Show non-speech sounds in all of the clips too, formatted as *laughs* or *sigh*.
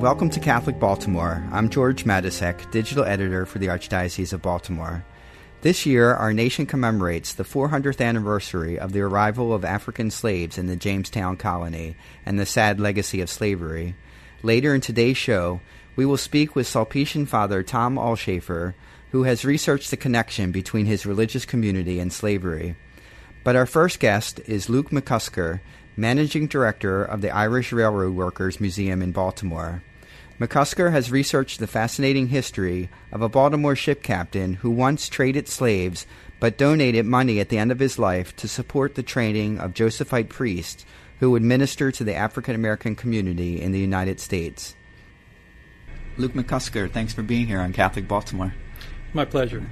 Welcome to Catholic Baltimore. I'm George Matysek, digital editor for the Archdiocese of Baltimore. This year, our nation commemorates the 400th anniversary of the arrival of African slaves in the Jamestown colony and the sad legacy of slavery. Later in today's show, we will speak with Sulpician Father Tom Ulshafer, who has researched the connection between his religious community and slavery. But our first guest is Luke McCusker, Managing Director of the Irish Railroad Workers Museum in Baltimore. McCusker has researched the fascinating history of a Baltimore ship captain who once traded slaves but donated money at the end of his life to support the training of Josephite priests who would minister to the African American community in the United States. Luke McCusker, thanks for being here on Catholic Baltimore. My pleasure.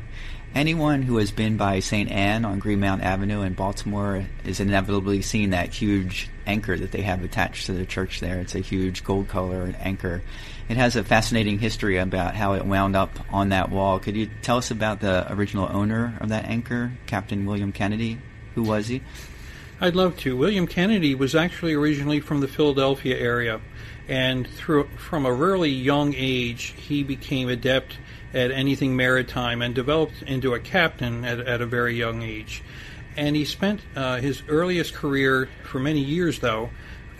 Anyone who has been by St. Anne on Greenmount Avenue in Baltimore is inevitably seen that huge anchor that they have attached to the church there. It's a huge gold color anchor. It has a fascinating history about how it wound up on that wall. Could you tell us about the original owner of that anchor, Captain William Kennedy? Who was he? I'd love to. William Kennedy was actually originally from the Philadelphia area and through from a really young age he became adept at anything maritime and developed into a captain at, at a very young age. And he spent uh, his earliest career for many years, though,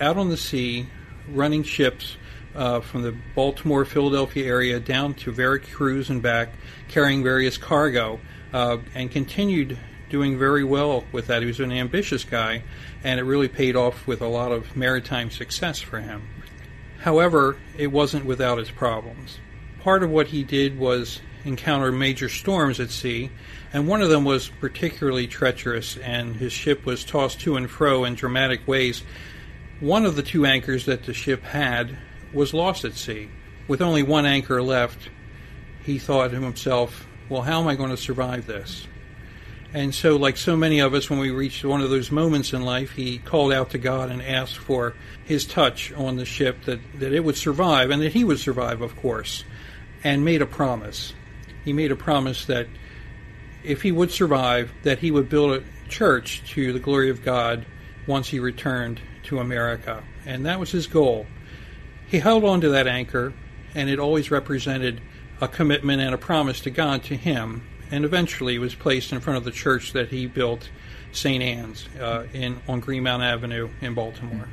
out on the sea, running ships uh, from the Baltimore, Philadelphia area down to Veracruz and back, carrying various cargo, uh, and continued doing very well with that. He was an ambitious guy, and it really paid off with a lot of maritime success for him. However, it wasn't without its problems. Part of what he did was encounter major storms at sea, and one of them was particularly treacherous, and his ship was tossed to and fro in dramatic ways. One of the two anchors that the ship had was lost at sea. With only one anchor left, he thought to himself, Well, how am I going to survive this? And so, like so many of us, when we reached one of those moments in life, he called out to God and asked for his touch on the ship that, that it would survive and that he would survive, of course, and made a promise. He made a promise that if he would survive, that he would build a church to the glory of God once he returned to America. And that was his goal. He held on to that anchor, and it always represented a commitment and a promise to God to him and eventually it was placed in front of the church that he built, St. Anne's, uh, in on Greenmount Avenue in Baltimore.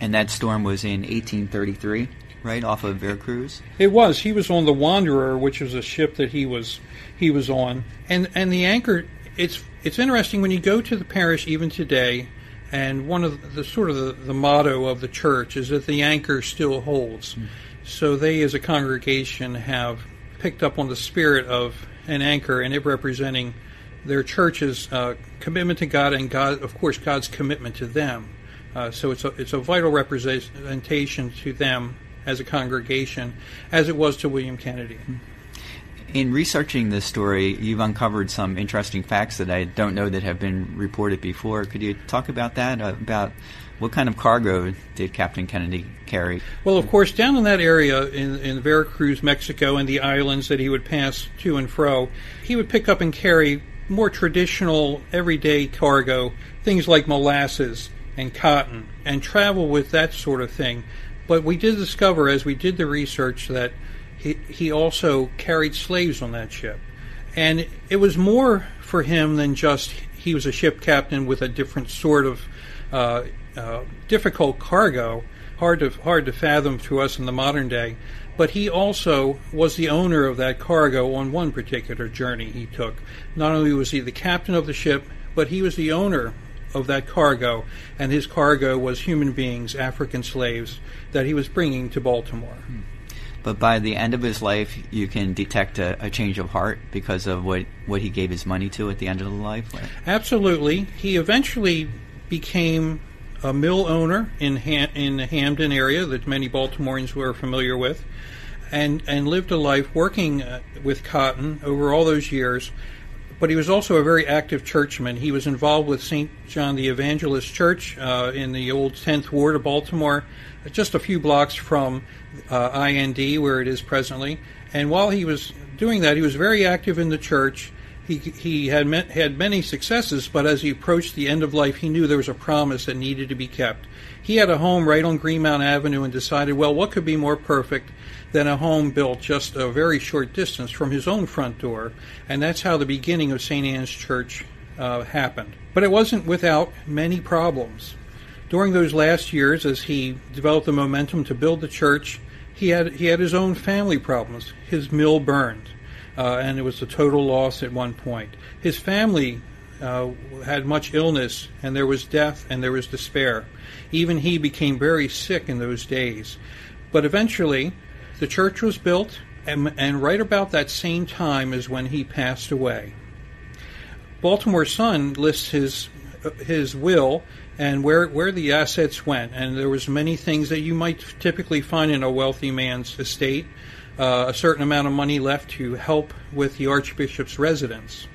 And that storm was in 1833, right off of Veracruz. It was. He was on the Wanderer, which was a ship that he was he was on, and and the anchor. It's it's interesting when you go to the parish even today. And one of the, the sort of the, the, motto of the church is that the anchor still holds. Mm. So they, as a congregation, have picked up on the spirit of an anchor, and it representing their church's uh, commitment to God and God, of course, God's commitment to them. Uh, so it's a it's a vital representation to them as a congregation, as it was to William Kennedy. In researching this story, you've uncovered some interesting facts that I don't know that have been reported before. Could you talk about that? Uh, about what kind of cargo did Captain Kennedy carry? Well, of course, down in that area in, in Veracruz, Mexico, and the islands that he would pass to and fro, he would pick up and carry more traditional, everyday cargo, things like molasses and cotton, and travel with that sort of thing. But we did discover, as we did the research, that he, he also carried slaves on that ship. And it was more for him than just he was a ship captain with a different sort of uh, uh, difficult cargo, hard to hard to fathom to us in the modern day. But he also was the owner of that cargo on one particular journey he took. Not only was he the captain of the ship, but he was the owner of that cargo, and his cargo was human beings, African slaves, that he was bringing to Baltimore. Hmm. But by the end of his life, you can detect a, a, change of heart because of what, what he gave his money to at the end of the life. Absolutely. He eventually became a mill owner in in the Hampden area that many Baltimoreans were familiar with, and and lived a life working uh, with cotton over all those years. But he was also a very active churchman. He was involved with St. John the Evangelist Church uh, in the old 10th Ward of Baltimore, just a few blocks from uh, IND, where it is presently. And while he was doing that, he was very active in the church he, he had met, had many successes, but as he approached the end of life, he knew there was a promise that needed to be kept. He had a home right on Greenmount Avenue and decided, well, what could be more perfect than a home built just a very short distance from his own front door? And that's how the beginning of St. Anne's Church uh, happened. But it wasn't without many problems. During those last years, as he developed the momentum to build the church, he had he had his own family problems. His mill burned uh, and it was a total loss at one point. His family uh, had much illness, and there was death and there was despair. Even he became very sick in those days. But eventually, the church was built, and, and right about that same time is when he passed away. Baltimore Sun lists his his will and where where the assets went, and there was many things that you might typically find in a wealthy man's estate uh, a certain amount of money left to help with the archbishop's residence.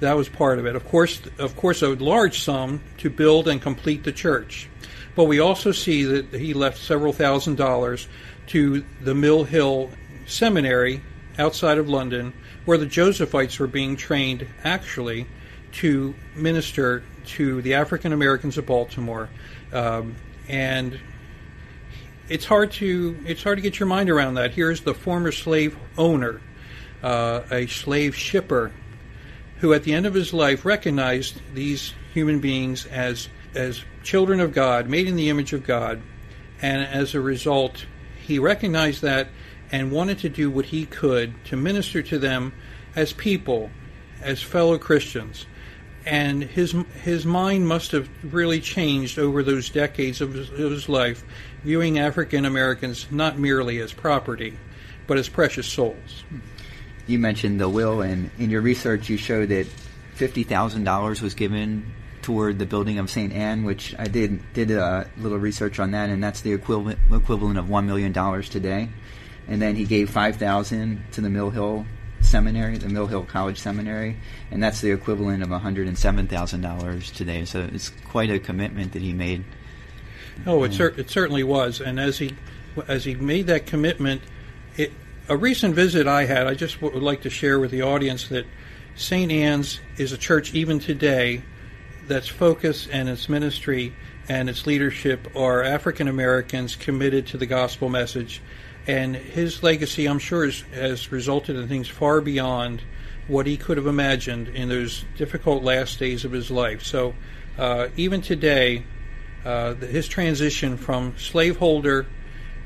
That was part of it. Of course, of course, a large sum to build and complete the church. But we also see that he left several thousand dollars to the Mill Hill Seminary outside of London, where the Josephites were being trained actually to minister to the African Americans of Baltimore. Um, and it's hard to it's hard to get your mind around that. Here's the former slave owner, uh, a slave shipper, who at the end of his life recognized these human beings as as children of God, made in the image of God, and as a result, he recognized that and wanted to do what he could to minister to them as people, as fellow Christians and his his mind must have really changed over those decades of his, of his life, viewing African Americans not merely as property, but as precious souls. You mentioned the will, and in your research, you showed that fifty thousand dollars was given toward the building of St. Anne, which I did did a little research on that, and that's the equivalent equivalent of one million dollars today. And then he gave five thousand to the Mill Hill Seminary, the Mill Hill College Seminary, and that's the equivalent of $107,000 today. So it's quite a commitment that he made. Oh, it, cer- it certainly was. And as he as he made that commitment, it, a recent visit I had, I just would like to share with the audience that St. Anne's is a church even today that's focus and its ministry and its leadership are African Americans committed to the gospel message and his legacy, I'm sure, is, has resulted in things far beyond what he could have imagined in those difficult last days of his life. So, uh, even today, uh, his transition from slaveholder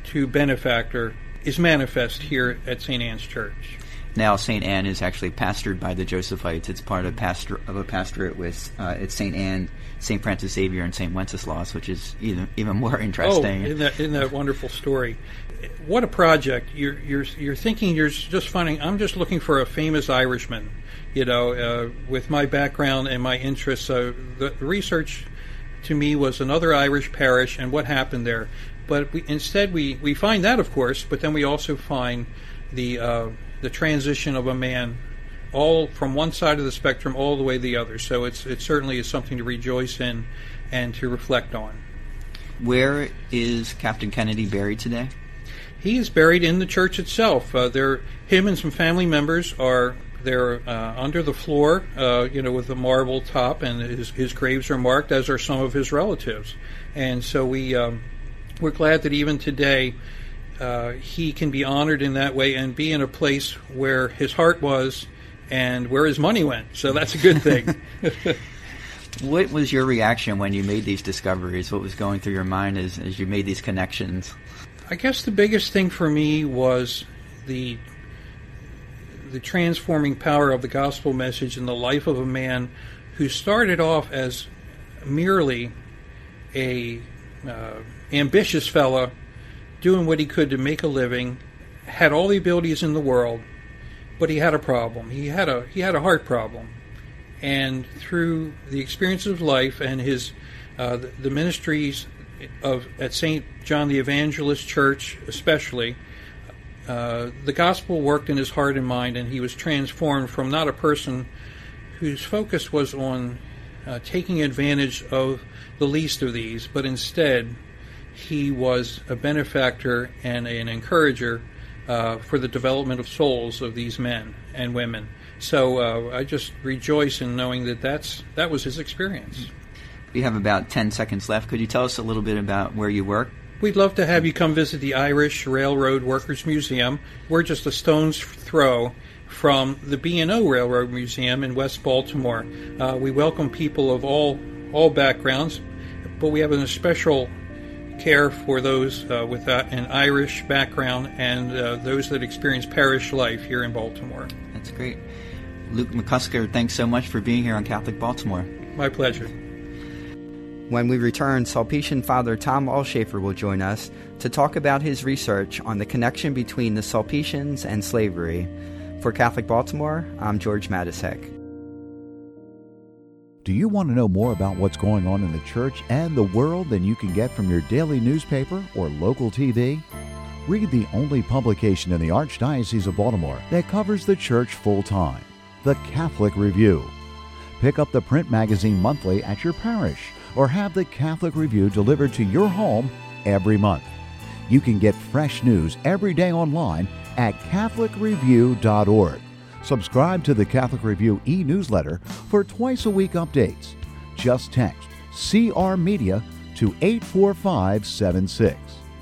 to benefactor is manifest here at St. Anne's Church. Now, St. Anne is actually pastored by the Josephites. It's part of, pastor, of a pastorate with uh, it's St. Anne, St. Francis Xavier, and St. Wenceslaus, which is even even more *laughs* interesting. Oh, isn't that, isn't that wonderful story? What a project! You're you're you're thinking you're just finding. I'm just looking for a famous Irishman, you know, uh, with my background and my interests. So the research to me was another Irish parish and what happened there. But we, instead, we, we find that, of course, but then we also find the uh, the transition of a man all from one side of the spectrum all the way to the other. So it's it certainly is something to rejoice in and to reflect on. Where is Captain Kennedy buried today? He is buried in the church itself. Uh, there, him and some family members are they're uh, under the floor, uh, you know, with a marble top, and his, his graves are marked, as are some of his relatives. And so we um, we're glad that even today uh, he can be honored in that way and be in a place where his heart was and where his money went. So that's a good thing. *laughs* what was your reaction when you made these discoveries? What was going through your mind as, as you made these connections? I guess the biggest thing for me was the the transforming power of the gospel message in the life of a man who started off as merely a uh, ambitious fella doing what he could to make a living, had all the abilities in the world, but he had a problem. He had a he had a heart problem, and through the experience of life and his Uh, the, the, ministries of at St. John the Evangelist Church, especially, uh, the gospel worked in his heart and mind, and he was transformed from not a person whose focus was on uh, taking advantage of the least of these, but instead he was a benefactor and an encourager uh, for the development of souls of these men and women. So uh, I just rejoice in knowing that that's that was his experience. We have about ten seconds left. Could you tell us a little bit about where you work? We'd love to have you come visit the Irish Railroad Workers Museum. We're just a stone's throw from the B&O Railroad Museum in West Baltimore. Uh, we welcome people of all all backgrounds, but we have an special care for those uh, with uh, an Irish background and uh, those that experience parish life here in Baltimore. That's great. Luke McCusker, thanks so much for being here on Catholic Baltimore. My pleasure. When we return, Sulpician Father Tom Ulshafer will join us to talk about his research on the connection between the Sulpicians and slavery. For Catholic Baltimore, I'm George Matysek. Do you want to know more about what's going on in the church and the world than you can get from your daily newspaper or local TV? Read the only publication in the Archdiocese of Baltimore that covers the church full time the Catholic Review. Pick up the print magazine monthly at your parish or have the Catholic Review delivered to your home every month. You can get fresh news every day online at CatholicReview.org. Subscribe to the Catholic Review e newsletter for twice a week updates. Just text CR Media to 84576.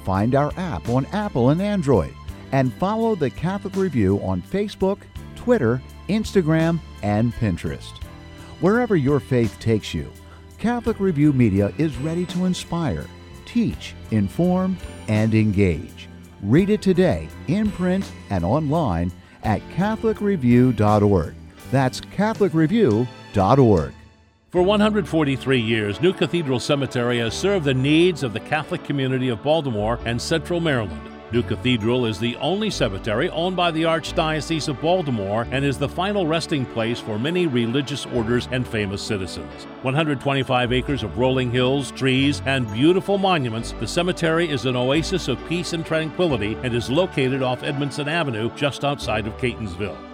Find our app on Apple and Android. And follow the Catholic Review on Facebook, Twitter, Instagram, and Pinterest. Wherever your faith takes you, Catholic Review Media is ready to inspire, teach, inform, and engage. Read it today in print and online at CatholicReview.org. That's CatholicReview.org. For 143 years, New Cathedral Cemetery has served the needs of the Catholic community of Baltimore and Central Maryland. New Cathedral is the only cemetery owned by the Archdiocese of Baltimore and is the final resting place for many religious orders and famous citizens. 125 acres of rolling hills, trees, and beautiful monuments, the cemetery is an oasis of peace and tranquility and is located off Edmondson Avenue just outside of Catonsville.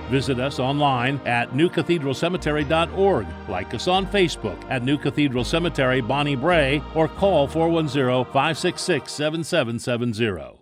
Visit us online at newcathedralcemetery.org. Like us on Facebook at New Cathedral Cemetery, Bonnie Brae, or call 410 566 7770.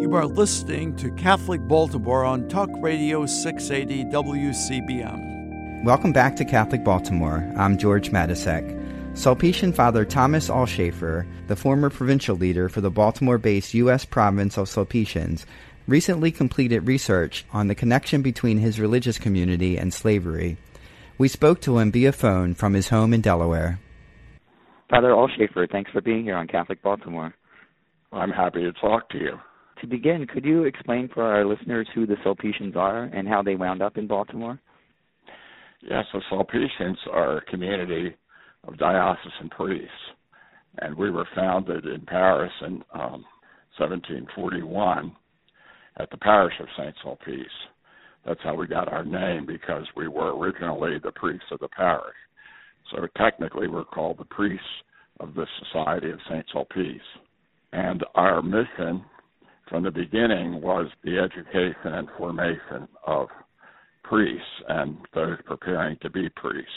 You are listening to Catholic Baltimore on Talk Radio 680 WCBM. Welcome back to Catholic Baltimore. I'm George Matysek. Sulpician Father Thomas Ulshafer, the former provincial leader for the Baltimore based U.S. province of Sulpicians, recently completed research on the connection between his religious community and slavery. We spoke to him via phone from his home in Delaware. Father Ulshafer, thanks for being here on Catholic Baltimore. I'm happy to talk to you. To begin, could you explain for our listeners who the Sulpicians are and how they wound up in Baltimore? Yes, the Sulpicians are a community of diocesan priests, and we were founded in Paris in um, 1741 at the parish of St. Sulpice. That's how we got our name because we were originally the priests of the parish. So technically, we're called the priests of the Society of St. Sulpice. And our mission from the beginning was the education and formation of priests and those preparing to be priests.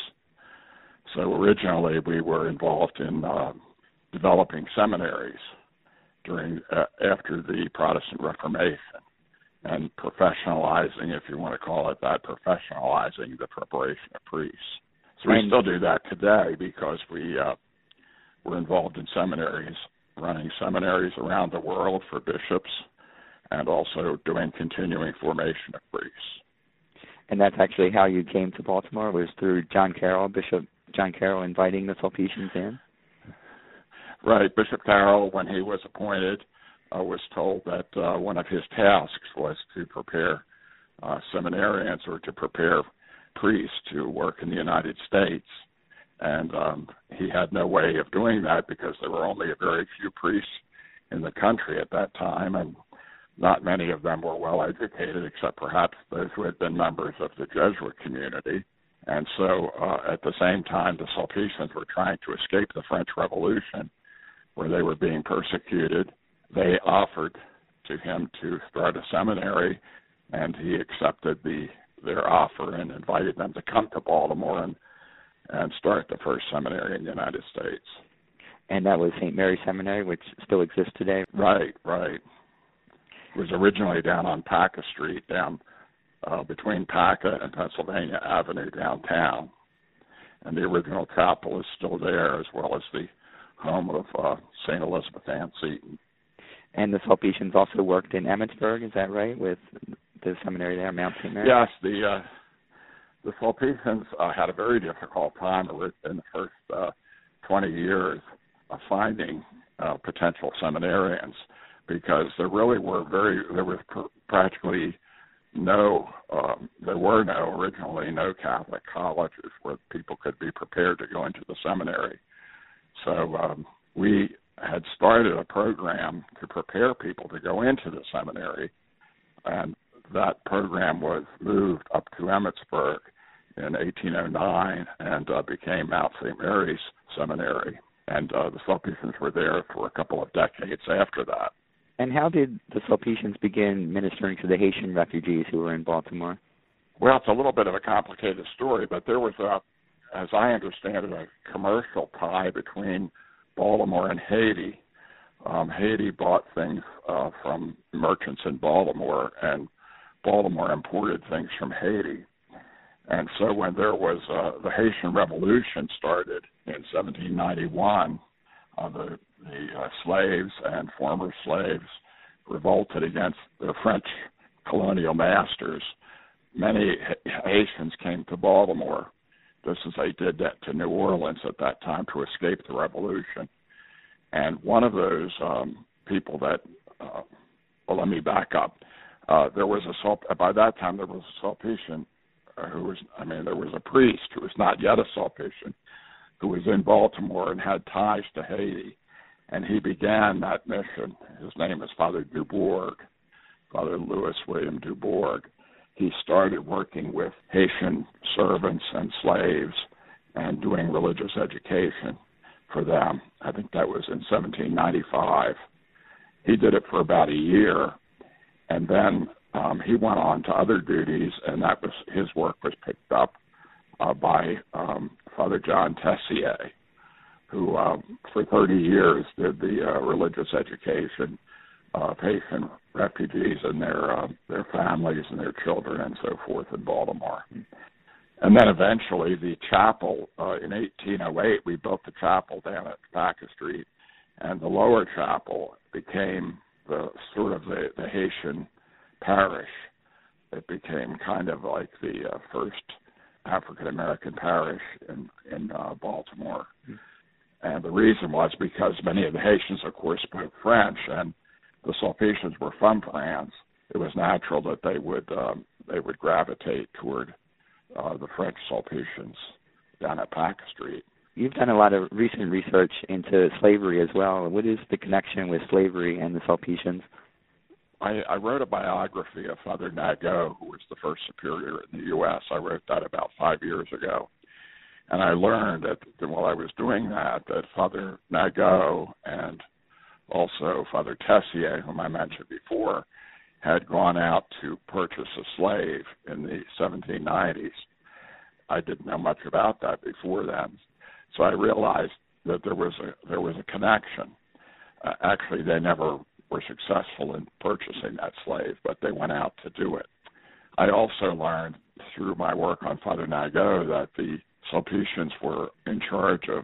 So originally, we were involved in uh, developing seminaries during uh, after the Protestant Reformation and professionalizing, if you want to call it that, professionalizing the preparation of priests. So we still do that today because we uh, we're involved in seminaries, running seminaries around the world for bishops, and also doing continuing formation of priests. And that's actually how you came to Baltimore was through John Carroll, Bishop John Carroll, inviting the Sulpicians in. Right, Bishop Carroll, when he was appointed uh, was told that uh, one of his tasks was to prepare uh, seminarians or to prepare priests to work in the United States. And um, he had no way of doing that because there were only a very few priests in the country at that time, and not many of them were well educated, except perhaps those who had been members of the Jesuit community. And so, uh, at the same time, the Sulpicians were trying to escape the French Revolution, where they were being persecuted. They offered to him to start a seminary, and he accepted the their offer and invited them to come to Baltimore and and start the first seminary in the United States. And that was St. Mary's Seminary, which still exists today. Right, right. It was originally down on Paca Street, down uh, between Paca and Pennsylvania Avenue downtown. And the original chapel is still there, as well as the home of uh, St. Elizabeth Ann Seton. And the Sulpicians also worked in Emmitsburg, is that right, with the seminary there, Mount St. Mary? Yes, the uh, the Sulpicians uh, had a very difficult time in the first uh, 20 years of finding uh, potential seminarians because there really were very there was pr- practically no um, there were no originally no Catholic colleges where people could be prepared to go into the seminary. So um, we had started a program to prepare people to go into the seminary, and that program was moved up to Emmitsburg in 1809 and uh, became Mount St. Mary's Seminary. And uh, the Sulpicians were there for a couple of decades after that. And how did the Sulpicians begin ministering to the Haitian refugees who were in Baltimore? Well, it's a little bit of a complicated story, but there was a, as I understand it, a commercial tie between Baltimore and Haiti. Um, Haiti bought things uh, from merchants in Baltimore, and Baltimore imported things from Haiti. And so when there was uh, the Haitian Revolution started in 1791, uh, the, uh, slaves and former slaves revolted against the French colonial masters. Many Haitians came to Baltimore, just as they did that to New Orleans at that time to escape the revolution. And one of those um, people that, uh, well, let me back up. Uh, there was a by that time there was a Sulpician uh, who was I mean there was a priest who was not yet a Sulpician who was in Baltimore and had ties to Haiti, and he began that mission. His name is Father Dubourg, Father Louis William Dubourg. He started working with Haitian servants and slaves and doing religious education for them. I think that was in 1795. He did it for about a year and then um, he went on to other duties, and that was his work was picked up uh, by um, Father John Tessier, who uh, for 30 years did the uh, religious education of Haitian refugees and their uh, their families and their children and so forth in Baltimore. And then eventually the chapel uh, in 1808, we built the chapel down at Paca Street, and the lower chapel became the sort of the, the Haitian parish. It became kind of like the uh, first African American parish in in uh, Baltimore, mm-hmm. And the reason was because many of the Haitians, of course, spoke French, and the Sulpicians were from France. It was natural that they would um, they would gravitate toward uh, the French Sulpicians down at Paca Street. You've done a lot of recent research into slavery as well. What is the connection with slavery and the Sulpicians? I, I wrote a biography of Father Nagot, who was the first superior in the U.S. I wrote that about five years ago. And I learned that while I was doing that, that Father Nagot and also Father Tessier, whom I mentioned before, had gone out to purchase a slave in the 1790s. I didn't know much about that before then. So I realized that there was a there was a connection. Uh, actually, they never were successful in purchasing that slave, but they went out to do it. I also learned through my work on Father Nagot that the Sulpicians were in charge of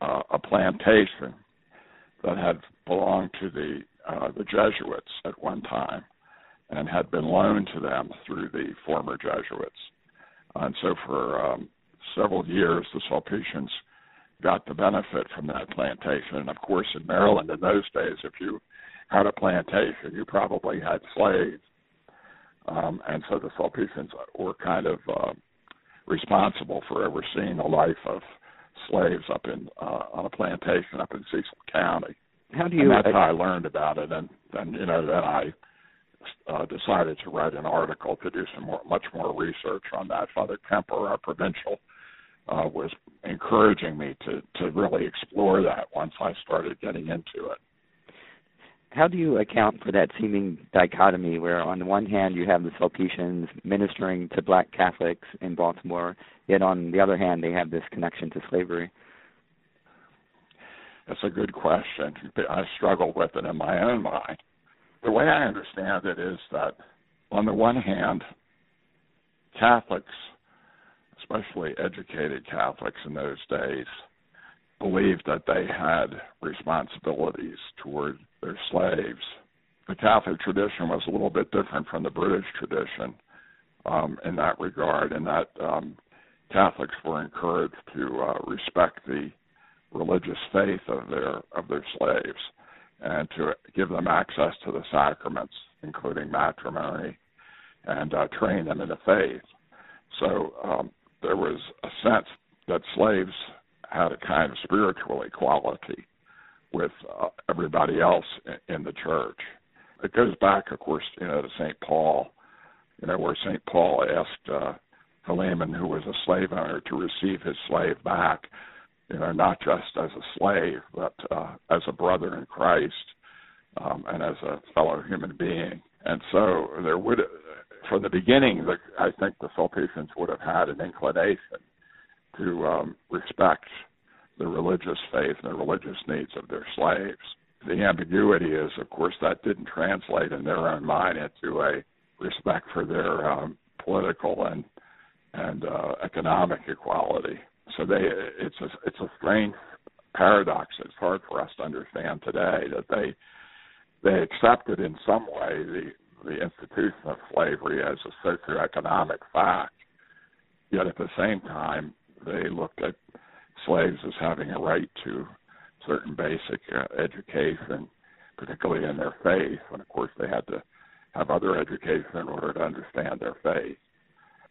uh, a plantation that had belonged to the uh, the Jesuits at one time and had been loaned to them through the former Jesuits. And so for um, several years, the Sulpicians got the benefit from that plantation. And of course, in Maryland in those days, if you had a plantation, you probably had slaves. Um, and so the Sulpicians were kind of uh, responsible for overseeing the life of slaves up in uh, on a plantation up in Cecil County. How do you? And that's how I learned about it, and then you know then I uh, decided to write an article to do some more, much more research on that. Father Kemper, our provincial, uh, was encouraging me to to really explore that once I started getting into it. How do you account for that seeming dichotomy where on the one hand you have the Sulpicians ministering to black Catholics in Baltimore, yet on the other hand they have this connection to slavery? That's a good question. I struggle with it in my own mind. The way I understand it is that on the one hand, Catholics especially educated Catholics in those days, believed that they had responsibilities toward their slaves. The Catholic tradition was a little bit different from the British tradition um, in that regard, in that um, Catholics were encouraged to uh, respect the religious faith of their of their slaves and to give them access to the sacraments, including matrimony, and uh, train them in the faith. So um, there was a sense that slaves had a kind of spiritual equality with uh, everybody else in, the church. It goes back, of course, you know, to St. Paul, you know, where St. Paul asked uh, Philemon, who was a slave owner, to receive his slave back, you know, not just as a slave, but uh, as a brother in Christ um, and as a fellow human being. And so there would from the beginning, the, I think the Sulpicians would have had an inclination to um, respect the religious faith and the religious needs of their slaves. The ambiguity is, of course, that didn't translate in their own mind into a respect for their um, political and and uh, economic equality. So they, it's a it's a strange paradox. It's hard for us to understand today that they they accepted in some way the the institution of slavery as a socioeconomic fact. Yet at the same time, they looked at slaves as having a right to certain basic uh, education, particularly in their faith. And of course, they had to have other education in order to understand their faith.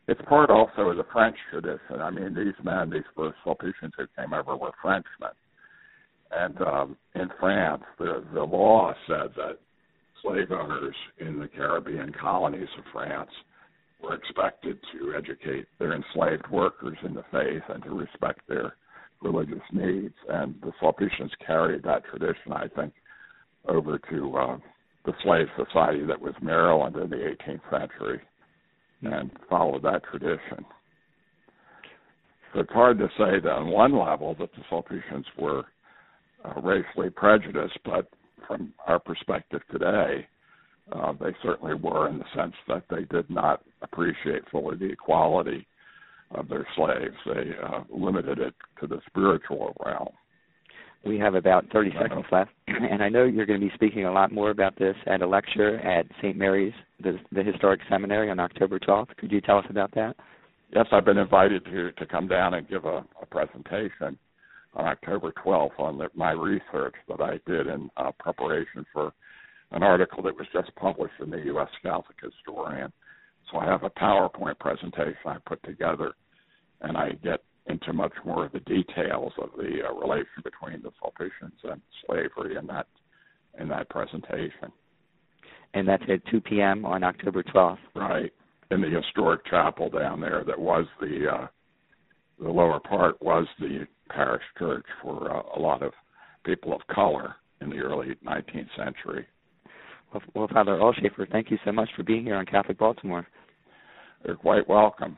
It's part also of the French tradition. I mean, these men, these first Sulpicians who came over, were Frenchmen. And um, in France, the, the law said that slave owners in the Caribbean colonies of France were expected to educate their enslaved workers in the faith and to respect their religious needs. And the Sulpicians carried that tradition, I think, over to uh, the slave society that was Maryland in the 18th century and followed that tradition. So it's hard to say that on one level that the Sulpicians were uh, racially prejudiced, but from our perspective today, uh, they certainly were in the sense that they did not appreciate fully the equality of their slaves. They uh, limited it to the spiritual realm. We have about 30 seconds left, and I know you're going to be speaking a lot more about this at a lecture at St. Mary's, the, the Historic Seminary, on October 12th. Could you tell us about that? Yes, I've been invited to to come down and give a, a presentation on October 12th on the, my research that I did in uh, preparation for an article that was just published in the U.S. Catholic Historian. So I have a PowerPoint presentation I put together, and I get into much more of the details of the uh, relation between the Sulpicians and slavery in that in that presentation. And that's at 2 p.m. on October 12th. Right in the historic chapel down there that was the uh, the lower part was the parish church for uh, a lot of people of color in the early 19th century. Well, Father Ulshafer, thank you so much for being here on Catholic Baltimore. You're quite welcome.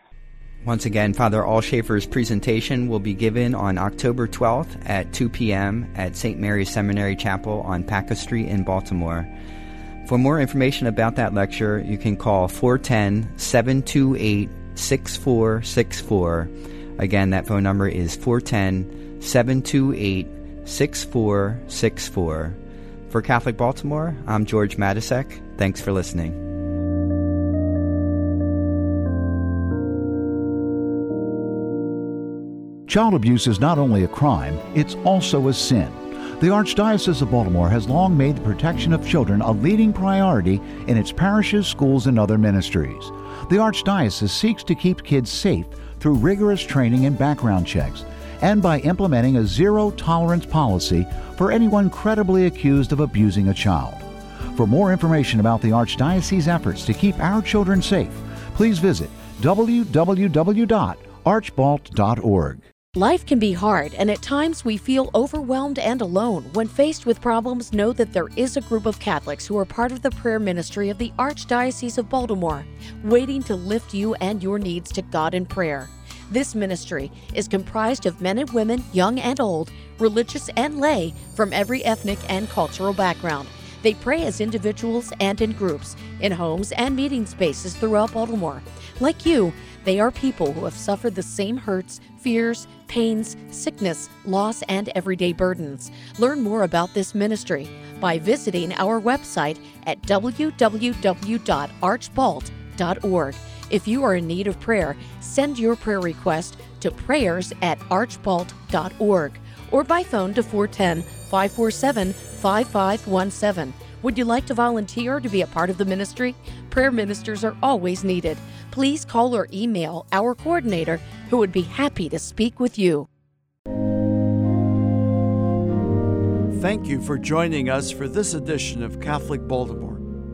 Once again, Father Ulshafer's presentation will be given on October 12th at 2 p.m. at St. Mary's Seminary Chapel on Paca Street in Baltimore. For more information about that lecture, you can call 410 728 6464 Again, that phone number is 410 728 6464. For Catholic Baltimore, I'm George Matysek. Thanks for listening. Child abuse is not only a crime, it's also a sin. The Archdiocese of Baltimore has long made the protection of children a leading priority in its parishes, schools, and other ministries. The Archdiocese seeks to keep kids safe through rigorous training and background checks, and by implementing a zero tolerance policy for anyone credibly accused of abusing a child. For more information about the Archdiocese's efforts to keep our children safe, please visit www.archbalt.org. Life can be hard, and at times we feel overwhelmed and alone. When faced with problems, know that there is a group of Catholics who are part of the prayer ministry of the Archdiocese of Baltimore, waiting to lift you and your needs to God in prayer. This ministry is comprised of men and women, young and old, religious and lay, from every ethnic and cultural background. They pray as individuals and in groups, in homes and meeting spaces throughout Baltimore. Like you, they are people who have suffered the same hurts, fears, pains, sickness, loss, and everyday burdens. Learn more about this ministry by visiting our website at www.archbalt.org. If you are in need of prayer, send your prayer request to prayers at archbalt.org or by phone to 410 547 5517. Would you like to volunteer to be a part of the ministry? Prayer ministers are always needed. Please call or email our coordinator who would be happy to speak with you. Thank you for joining us for this edition of Catholic Baltimore.